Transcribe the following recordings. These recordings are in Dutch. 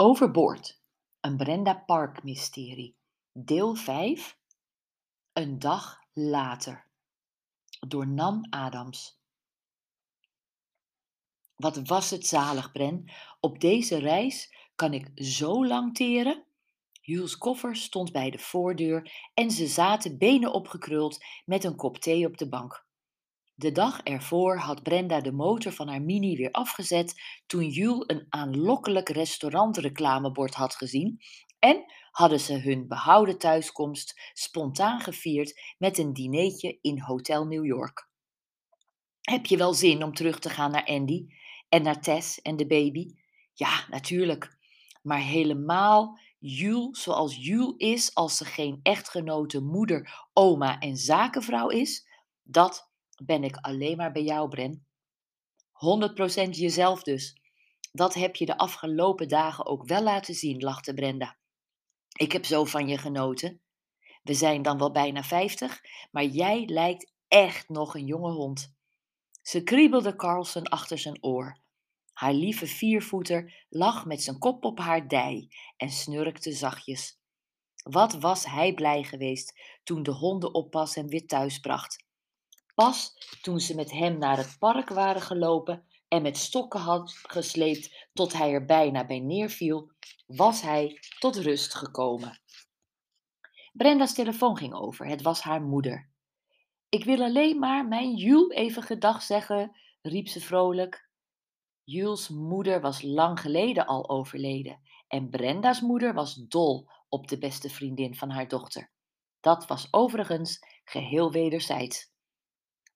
Overboord. Een Brenda Park mysterie. Deel 5. Een dag later. Door Nan Adams. Wat was het zalig, Bren. Op deze reis kan ik zo lang teren. Jules koffer stond bij de voordeur en ze zaten benen opgekruld met een kop thee op de bank. De dag ervoor had Brenda de motor van haar mini weer afgezet toen Jules een aanlokkelijk restaurantreclamebord had gezien en hadden ze hun behouden thuiskomst spontaan gevierd met een dineetje in Hotel New York. Heb je wel zin om terug te gaan naar Andy en naar Tess en de baby? Ja, natuurlijk. Maar helemaal Jules zoals Jules is als ze geen echtgenote, moeder, oma en zakenvrouw is, dat ben ik alleen maar bij jou, Bren. 100% jezelf dus. Dat heb je de afgelopen dagen ook wel laten zien, lachte Brenda. Ik heb zo van je genoten. We zijn dan wel bijna 50, maar jij lijkt echt nog een jonge hond. Ze kriebelde Carlson achter zijn oor. Haar lieve viervoeter lag met zijn kop op haar dij en snurkte zachtjes. Wat was hij blij geweest toen de hondenoppas hem weer thuis bracht. Toen ze met hem naar het park waren gelopen en met stokken had gesleept tot hij er bijna bij neerviel, was hij tot rust gekomen. Brenda's telefoon ging over. Het was haar moeder. Ik wil alleen maar mijn Jules even gedag zeggen, riep ze vrolijk. Jules' moeder was lang geleden al overleden en Brenda's moeder was dol op de beste vriendin van haar dochter. Dat was overigens geheel wederzijds.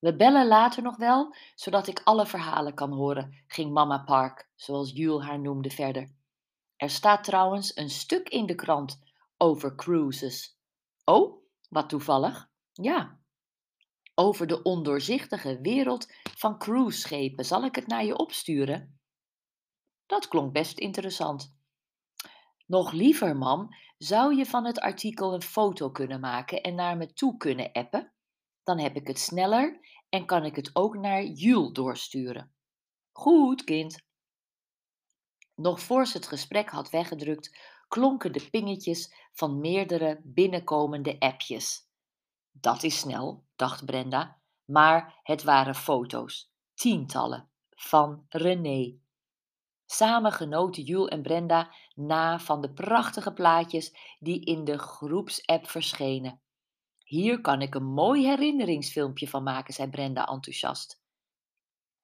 We bellen later nog wel, zodat ik alle verhalen kan horen, ging Mama Park, zoals Jules haar noemde, verder. Er staat trouwens een stuk in de krant over cruises. Oh, wat toevallig. Ja, over de ondoorzichtige wereld van cruiseschepen. Zal ik het naar je opsturen? Dat klonk best interessant. Nog liever, mam, zou je van het artikel een foto kunnen maken en naar me toe kunnen appen? Dan heb ik het sneller en kan ik het ook naar Jules doorsturen. Goed, kind. Nog voor ze het gesprek had weggedrukt, klonken de pingetjes van meerdere binnenkomende appjes. Dat is snel, dacht Brenda, maar het waren foto's, tientallen, van René. Samen genoten Jules en Brenda na van de prachtige plaatjes die in de groepsapp verschenen. Hier kan ik een mooi herinneringsfilmpje van maken, zei Brenda enthousiast.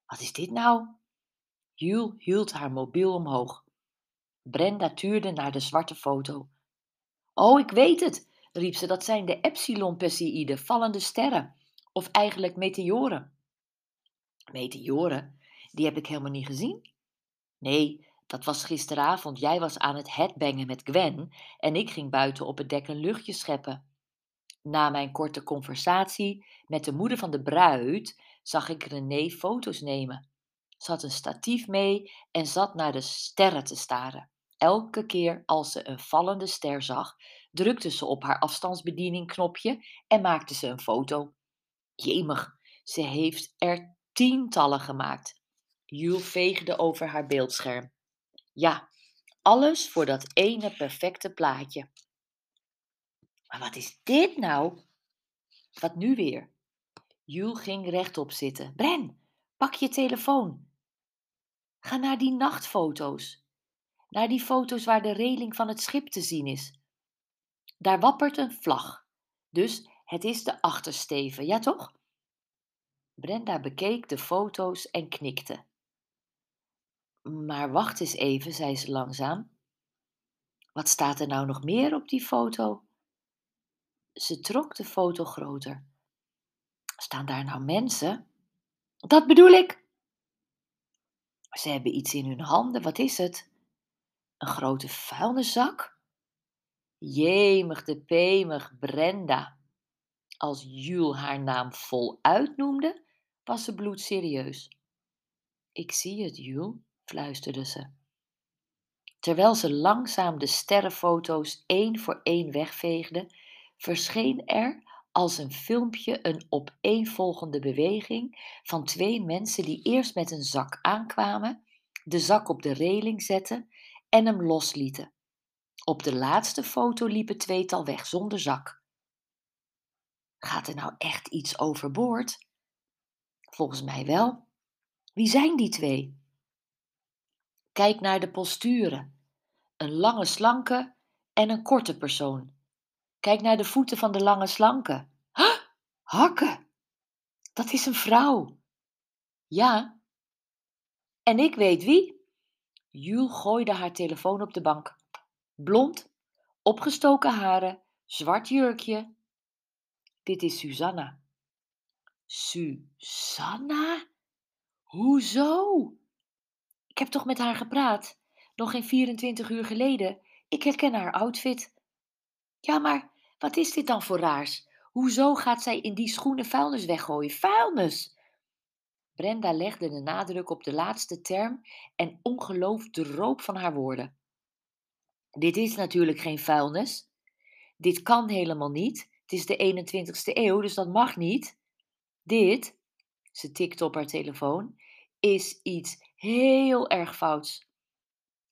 Wat is dit nou? Jules hield haar mobiel omhoog. Brenda tuurde naar de zwarte foto. Oh, ik weet het, riep ze, dat zijn de Epsilon-Perseïden, vallende sterren. Of eigenlijk meteoren. Meteoren? Die heb ik helemaal niet gezien. Nee, dat was gisteravond. Jij was aan het headbangen met Gwen en ik ging buiten op het dek een luchtje scheppen. Na mijn korte conversatie met de moeder van de bruid zag ik René foto's nemen. Ze had een statief mee en zat naar de sterren te staren. Elke keer als ze een vallende ster zag, drukte ze op haar afstandsbediening knopje en maakte ze een foto. Jemig, ze heeft er tientallen gemaakt. Jules veegde over haar beeldscherm. Ja, alles voor dat ene perfecte plaatje. Maar wat is dit nou? Wat nu weer? Jules ging rechtop zitten. Bren, pak je telefoon. Ga naar die nachtfoto's. Naar die foto's waar de reling van het schip te zien is. Daar wappert een vlag. Dus het is de achtersteven, ja toch? Brenda bekeek de foto's en knikte. Maar wacht eens even, zei ze langzaam. Wat staat er nou nog meer op die foto? Ze trok de foto groter. Staan daar nou mensen? Dat bedoel ik. Ze hebben iets in hun handen. Wat is het? Een grote vuilniszak? Jemig de pemig Brenda. Als Jules haar naam voluit noemde, was ze bloedserieus. Ik zie het, Jules, fluisterde ze. Terwijl ze langzaam de sterrenfoto's één voor één wegveegde, verscheen er als een filmpje een opeenvolgende beweging van twee mensen die eerst met een zak aankwamen, de zak op de reling zetten en hem loslieten. Op de laatste foto liep het tweetal weg zonder zak. Gaat er nou echt iets overboord? Volgens mij wel. Wie zijn die twee? Kijk naar de posturen. Een lange slanke en een korte persoon. Kijk naar de voeten van de lange slanke. Huh, hakken! Dat is een vrouw. Ja. En ik weet wie. Jules gooide haar telefoon op de bank. Blond, opgestoken haren, zwart jurkje. Dit is Susanna. Susanna? Hoezo? Ik heb toch met haar gepraat? Nog geen 24 uur geleden. Ik herken haar outfit. Ja, maar wat is dit dan voor raars? Hoezo gaat zij in die schoenen vuilnis weggooien? Vuilnis! Brenda legde de nadruk op de laatste term en ongeloof droop van haar woorden. Dit is natuurlijk geen vuilnis. Dit kan helemaal niet. Het is de 21ste eeuw, dus dat mag niet. Dit, ze tikte op haar telefoon, is iets heel erg fouts.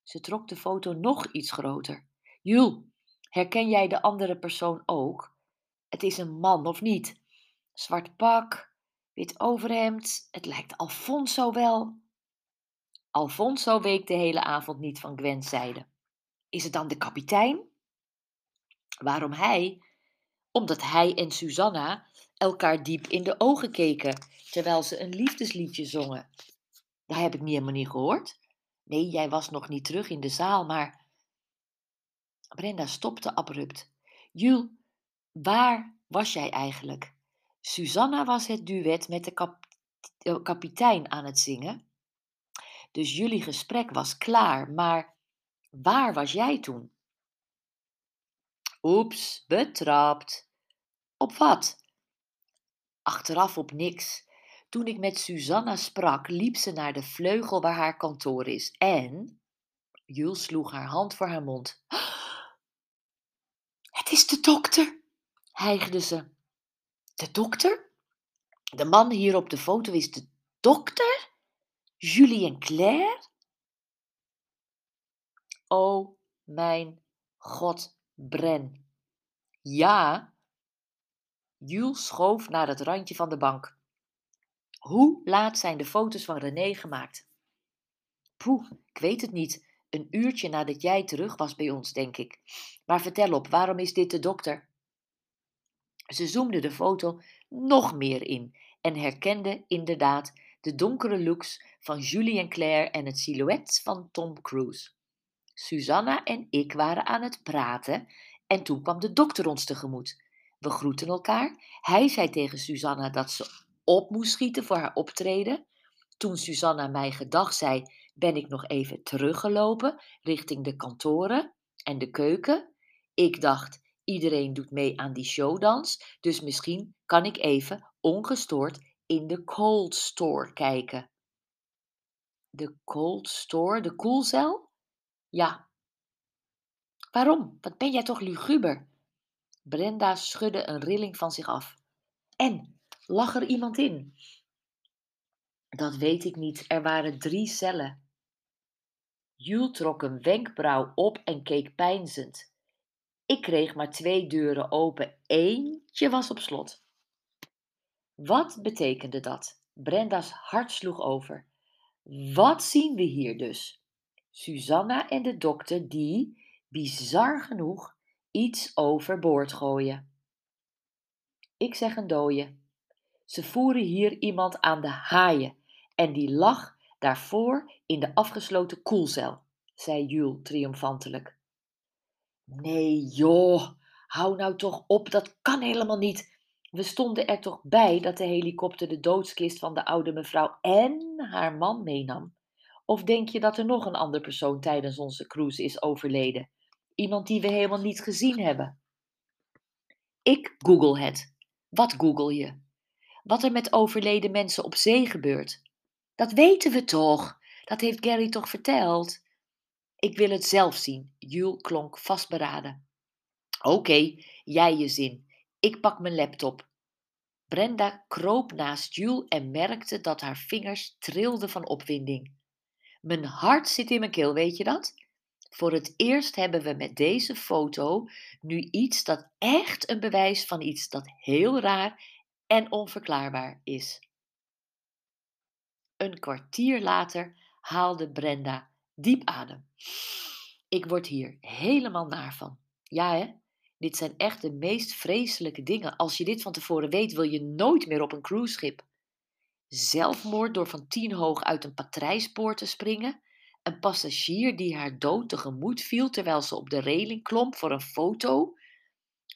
Ze trok de foto nog iets groter. Jul, herken jij de andere persoon ook? Het is een man, of niet? Zwart pak, wit overhemd, het lijkt Alfonso wel. Alfonso week de hele avond niet van Gwen's zijde. Is het dan de kapitein? Waarom hij? Omdat hij en Susanna elkaar diep in de ogen keken terwijl ze een liefdesliedje zongen. Dat heb ik niet helemaal niet gehoord. Nee, jij was nog niet terug in de zaal, maar. Brenda stopte abrupt. Jules, waar was jij eigenlijk? Susanna was het duet met de kap kapitein aan het zingen. Dus jullie gesprek was klaar, maar waar was jij toen? Oeps, betrapt. Op wat? Achteraf op niks. Toen ik met Susanna sprak, liep ze naar de vleugel waar haar kantoor is en. Jules sloeg haar hand voor haar mond. Is de dokter, hijgde ze. De dokter? De man hier op de foto is de dokter? Julien Claire? Oh mijn god, Bren. Ja. Jules schoof naar het randje van de bank. Hoe laat zijn de foto's van René gemaakt? Poeh, ik weet het niet. Een uurtje nadat jij terug was bij ons, denk ik. Maar vertel op, waarom is dit de dokter? Ze zoomde de foto nog meer in en herkende inderdaad de donkere looks van Julie en Claire en het silhouet van Tom Cruise. Susanna en ik waren aan het praten en toen kwam de dokter ons tegemoet. We groeten elkaar. Hij zei tegen Susanna dat ze op moest schieten voor haar optreden. Toen Susanna mij gedag zei, ben ik nog even teruggelopen richting de kantoren en de keuken. Ik dacht, iedereen doet mee aan die showdans, dus misschien kan ik even ongestoord in de cold store kijken. De cold store, de koelcel? Ja. Waarom? Wat ben jij toch luguber? Brenda schudde een rilling van zich af. En, lag er iemand in? Dat weet ik niet. Er waren drie cellen. Jules trok een wenkbrauw op en keek peinzend. Ik kreeg maar twee deuren open. Eentje was op slot. Wat betekende dat? Brenda's hart sloeg over. Wat zien we hier dus? Susanna en de dokter die, bizar genoeg, iets overboord gooien. Ik zeg een dooie. Ze voeren hier iemand aan de haaien en die lag daarvoor in de afgesloten koelcel, zei Jules triomfantelijk. Nee, joh, hou nou toch op, dat kan helemaal niet. We stonden er toch bij dat de helikopter de doodskist van de oude mevrouw en haar man meenam? Of denk je dat er nog een ander persoon tijdens onze cruise is overleden? Iemand die we helemaal niet gezien hebben? Ik google het. Wat google je? Wat er met overleden mensen op zee gebeurt. Dat weten we toch? Dat heeft Gary toch verteld? Ik wil het zelf zien. Jules klonk vastberaden. Oké, jij je zin. Ik pak mijn laptop. Brenda kroop naast Jules en merkte dat haar vingers trilden van opwinding. Mijn hart zit in mijn keel, weet je dat? Voor het eerst hebben we met deze foto nu iets dat echt een bewijs van iets dat heel raar en onverklaarbaar is. Een kwartier later haalde Brenda diep adem. Ik word hier helemaal naar van. Ja, hè? Dit zijn echt de meest vreselijke dingen. Als je dit van tevoren weet, wil je nooit meer op een cruiseschip. Zelfmoord door van tien hoog uit een patrijspoor te springen. Een passagier die haar dood tegemoet viel terwijl ze op de reling klom voor een foto.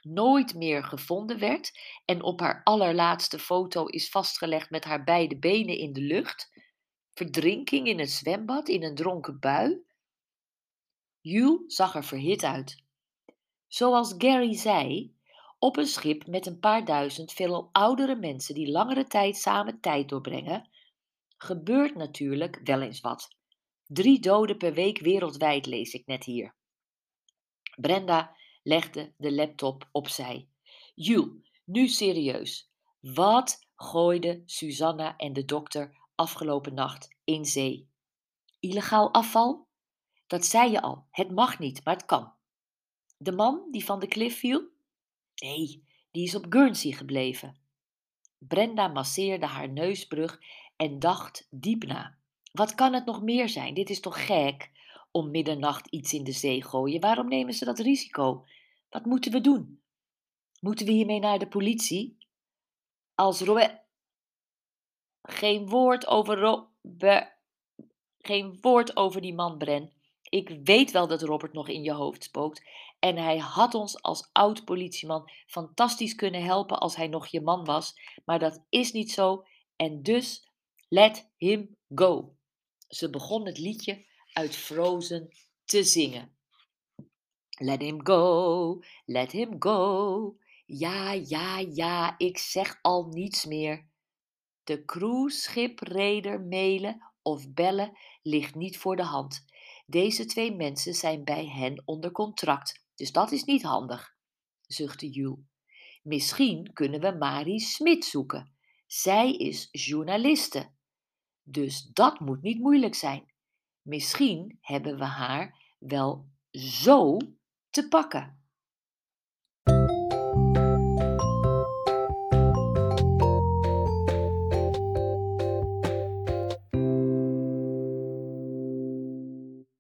Nooit meer gevonden werd en op haar allerlaatste foto is vastgelegd met haar beide benen in de lucht. Verdrinking in het zwembad in een dronken bui. Jules zag er verhit uit. Zoals Gary zei, op een schip met een paar duizend veelal oudere mensen die langere tijd samen tijd doorbrengen, gebeurt natuurlijk wel eens wat. Drie doden per week wereldwijd lees ik net hier. Brenda legde de laptop opzij. Jules, nu serieus. Wat gooide Susanna en de dokter afgelopen nacht in zee? Illegaal afval? Dat zei je al. Het mag niet, maar het kan. De man die van de klif viel? Nee, die is op Guernsey gebleven. Brenda masseerde haar neusbrug en dacht diep na. Wat kan het nog meer zijn? Dit is toch gek? Om middernacht iets in de zee gooien. Waarom nemen ze dat risico? Wat moeten we doen? Moeten we hiermee naar de politie? Als Robert. Geen woord over Robert. Geen woord over die man, Bren. Ik weet wel dat Robert nog in je hoofd spookt. En hij had ons als oud politieman fantastisch kunnen helpen als hij nog je man was. Maar dat is niet zo. En dus, let him go. Ze begon het liedje uit Frozen te zingen. Let him go, let him go. Ja, ja, ja, ik zeg al niets meer. De cruiseschepreder mailen of bellen ligt niet voor de hand. Deze twee mensen zijn bij hen onder contract, dus dat is niet handig, zuchtte Jules. Misschien kunnen we Marie Smit zoeken. Zij is journaliste. Dus dat moet niet moeilijk zijn. Misschien hebben we haar wel zo te pakken.